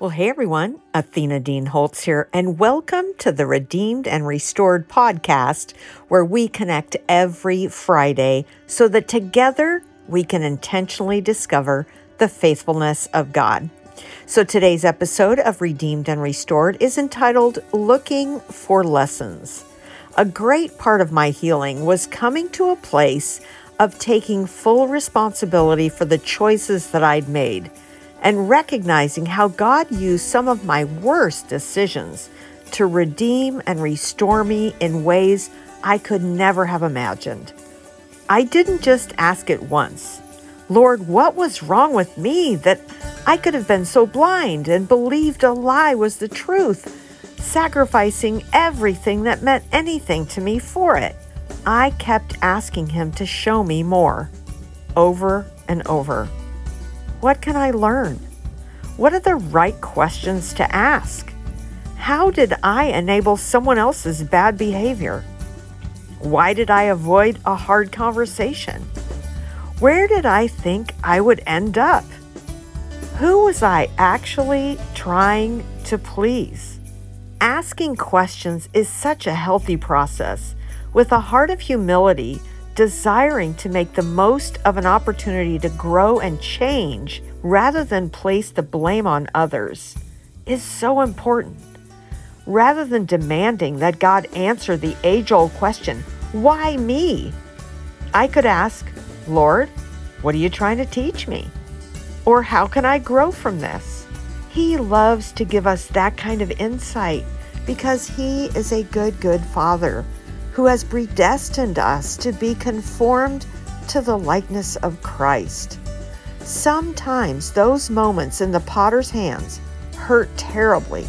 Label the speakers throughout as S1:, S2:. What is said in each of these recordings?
S1: Well, hey everyone, Athena Dean Holtz here, and welcome to the Redeemed and Restored podcast, where we connect every Friday so that together we can intentionally discover the faithfulness of God. So today's episode of Redeemed and Restored is entitled Looking for Lessons. A great part of my healing was coming to a place of taking full responsibility for the choices that I'd made and recognizing how God used some of my worst decisions to redeem and restore me in ways I could never have imagined. I didn't just ask it once Lord, what was wrong with me that I could have been so blind and believed a lie was the truth, sacrificing everything that meant anything to me for it? I kept asking Him to show me more, over and over. What can I learn? What are the right questions to ask? How did I enable someone else's bad behavior? Why did I avoid a hard conversation? Where did I think I would end up? Who was I actually trying to please? Asking questions is such a healthy process. With a heart of humility, desiring to make the most of an opportunity to grow and change rather than place the blame on others is so important. Rather than demanding that God answer the age old question, why me? I could ask, Lord, what are you trying to teach me? Or how can I grow from this? He loves to give us that kind of insight because He is a good, good Father who has predestined us to be conformed to the likeness of Christ. Sometimes those moments in the potter's hands hurt terribly,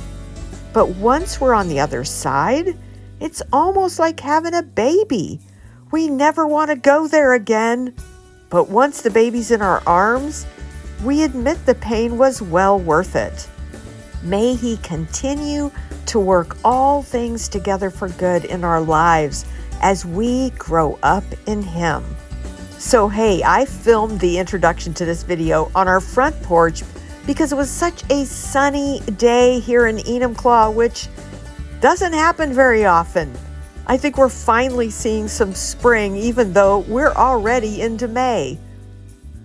S1: but once we're on the other side, it's almost like having a baby. We never want to go there again. But once the baby's in our arms, we admit the pain was well worth it. May He continue to work all things together for good in our lives as we grow up in Him. So, hey, I filmed the introduction to this video on our front porch because it was such a sunny day here in Enumclaw, which doesn't happen very often. I think we're finally seeing some spring, even though we're already into May.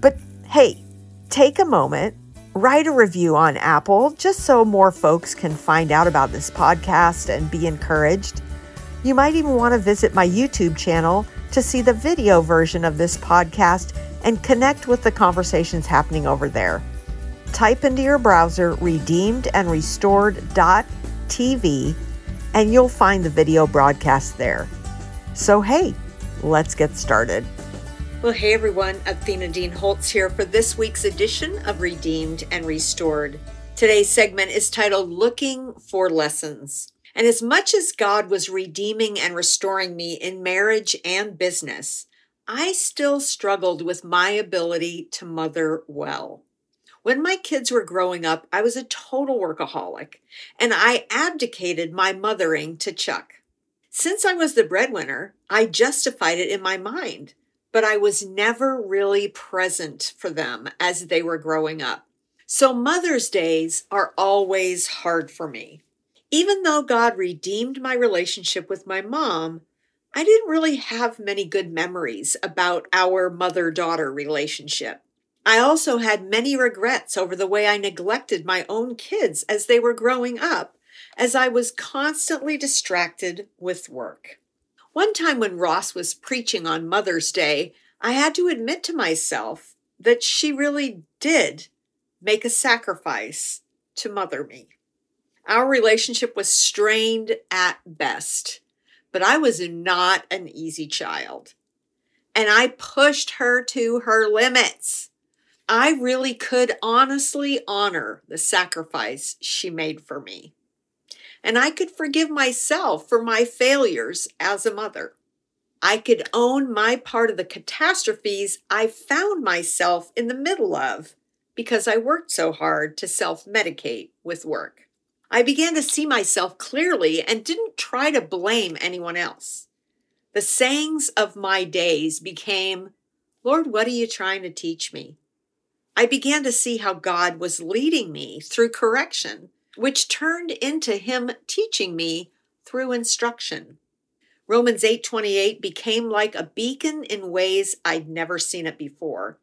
S1: But hey, take a moment write a review on Apple just so more folks can find out about this podcast and be encouraged. You might even want to visit my YouTube channel to see the video version of this podcast and connect with the conversations happening over there. Type into your browser redeemedandrestored.tv and you'll find the video broadcast there. So, hey, let's get started. Well, hey everyone, Athena Dean Holtz here for this week's edition of Redeemed and Restored. Today's segment is titled Looking for Lessons. And as much as God was redeeming and restoring me in marriage and business, I still struggled with my ability to mother well. When my kids were growing up, I was a total workaholic, and I abdicated my mothering to Chuck. Since I was the breadwinner, I justified it in my mind but I was never really present for them as they were growing up. So Mother's Days are always hard for me. Even though God redeemed my relationship with my mom, I didn't really have many good memories about our mother daughter relationship. I also had many regrets over the way I neglected my own kids as they were growing up, as I was constantly distracted with work. One time when Ross was preaching on Mother's Day, I had to admit to myself that she really did make a sacrifice to mother me. Our relationship was strained at best, but I was not an easy child. And I pushed her to her limits. I really could honestly honor the sacrifice she made for me and I could forgive myself for my failures as a mother. I could own my part of the catastrophes I found myself in the middle of because I worked so hard to self medicate with work. I began to see myself clearly and didn't try to blame anyone else. The sayings of my days became, Lord, what are you trying to teach me? I began to see how God was leading me through correction, which turned into him teaching me through instruction. Romans 8:28 became like a beacon in ways I'd never seen it before.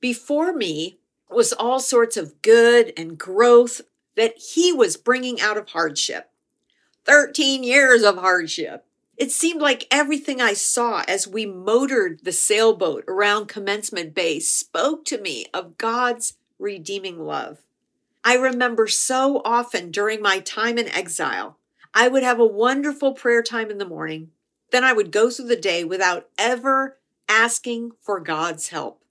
S1: Before me was all sorts of good and growth that he was bringing out of hardship. 13 years of hardship. It seemed like everything I saw as we motored the sailboat around Commencement Bay spoke to me of God's redeeming love. I remember so often during my time in exile, I would have a wonderful prayer time in the morning. Then I would go through the day without ever asking for God's help,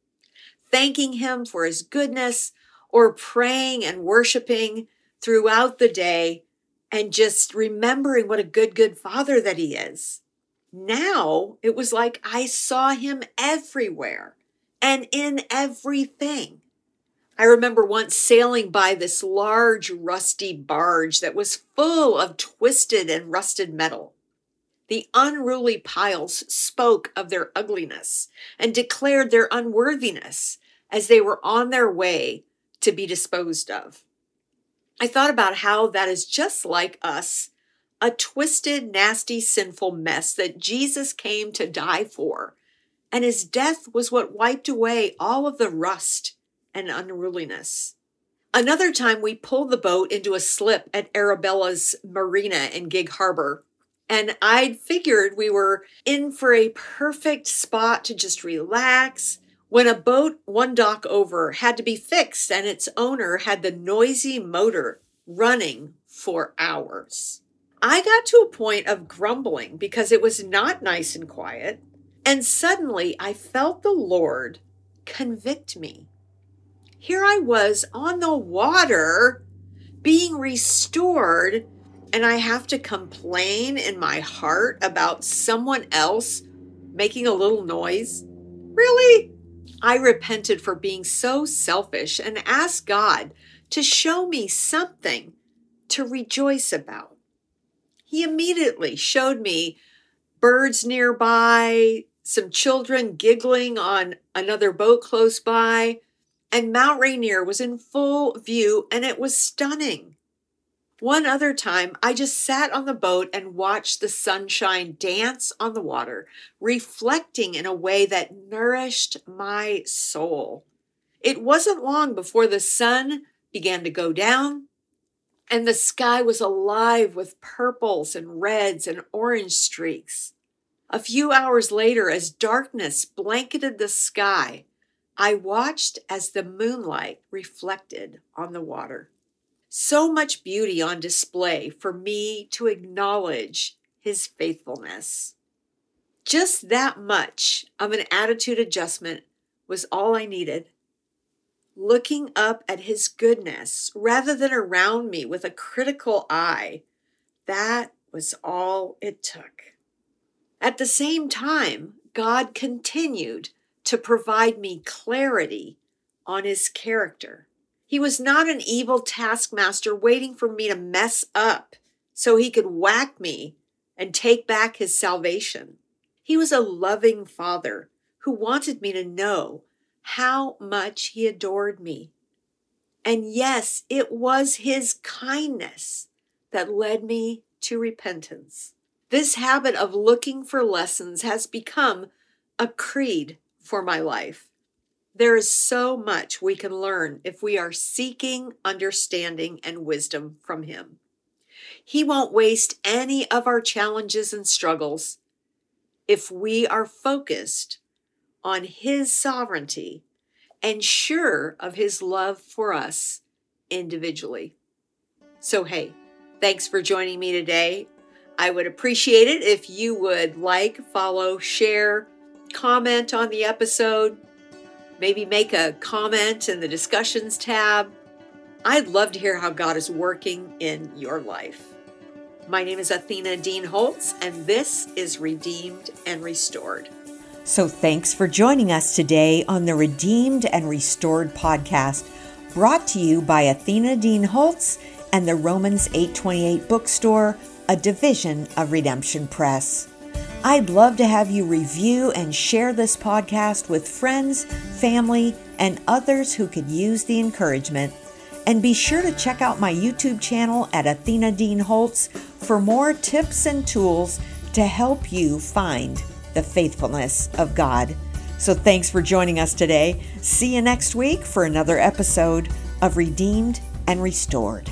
S1: thanking Him for His goodness, or praying and worshiping throughout the day and just remembering what a good, good father that he is. Now it was like I saw him everywhere and in everything. I remember once sailing by this large rusty barge that was full of twisted and rusted metal. The unruly piles spoke of their ugliness and declared their unworthiness as they were on their way to be disposed of. I thought about how that is just like us a twisted, nasty, sinful mess that Jesus came to die for. And his death was what wiped away all of the rust and unruliness. Another time, we pulled the boat into a slip at Arabella's marina in Gig Harbor. And I'd figured we were in for a perfect spot to just relax when a boat one dock over had to be fixed and its owner had the noisy motor running for hours. I got to a point of grumbling because it was not nice and quiet, and suddenly I felt the Lord convict me. Here I was on the water being restored, and I have to complain in my heart about someone else making a little noise? Really? I repented for being so selfish and asked God to show me something to rejoice about. He immediately showed me birds nearby, some children giggling on another boat close by, and Mount Rainier was in full view and it was stunning. One other time, I just sat on the boat and watched the sunshine dance on the water, reflecting in a way that nourished my soul. It wasn't long before the sun began to go down, and the sky was alive with purples and reds and orange streaks. A few hours later, as darkness blanketed the sky, I watched as the moonlight reflected on the water so much beauty on display for me to acknowledge his faithfulness. Just that much of an attitude adjustment was all I needed. Looking up at his goodness rather than around me with a critical eye, that was all it took. At the same time, God continued to provide me clarity on his character. He was not an evil taskmaster waiting for me to mess up so he could whack me and take back his salvation. He was a loving father who wanted me to know how much he adored me. And yes, it was his kindness that led me to repentance. This habit of looking for lessons has become a creed for my life. There is so much we can learn if we are seeking understanding and wisdom from Him. He won't waste any of our challenges and struggles if we are focused on His sovereignty and sure of His love for us individually. So, hey, thanks for joining me today. I would appreciate it if you would like, follow, share, comment on the episode maybe make a comment in the discussions tab. I'd love to hear how God is working in your life. My name is Athena Dean Holtz, and this is Redeemed and Restored.
S2: So, thanks for joining us today on the Redeemed and Restored podcast, brought to you by Athena Dean Holtz and the Romans 828 bookstore, a division of Redemption Press. I'd love to have you review and share this podcast with friends, family, and others who could use the encouragement. And be sure to check out my YouTube channel at Athena Dean Holtz for more tips and tools to help you find the faithfulness of God. So thanks for joining us today. See you next week for another episode of Redeemed and Restored.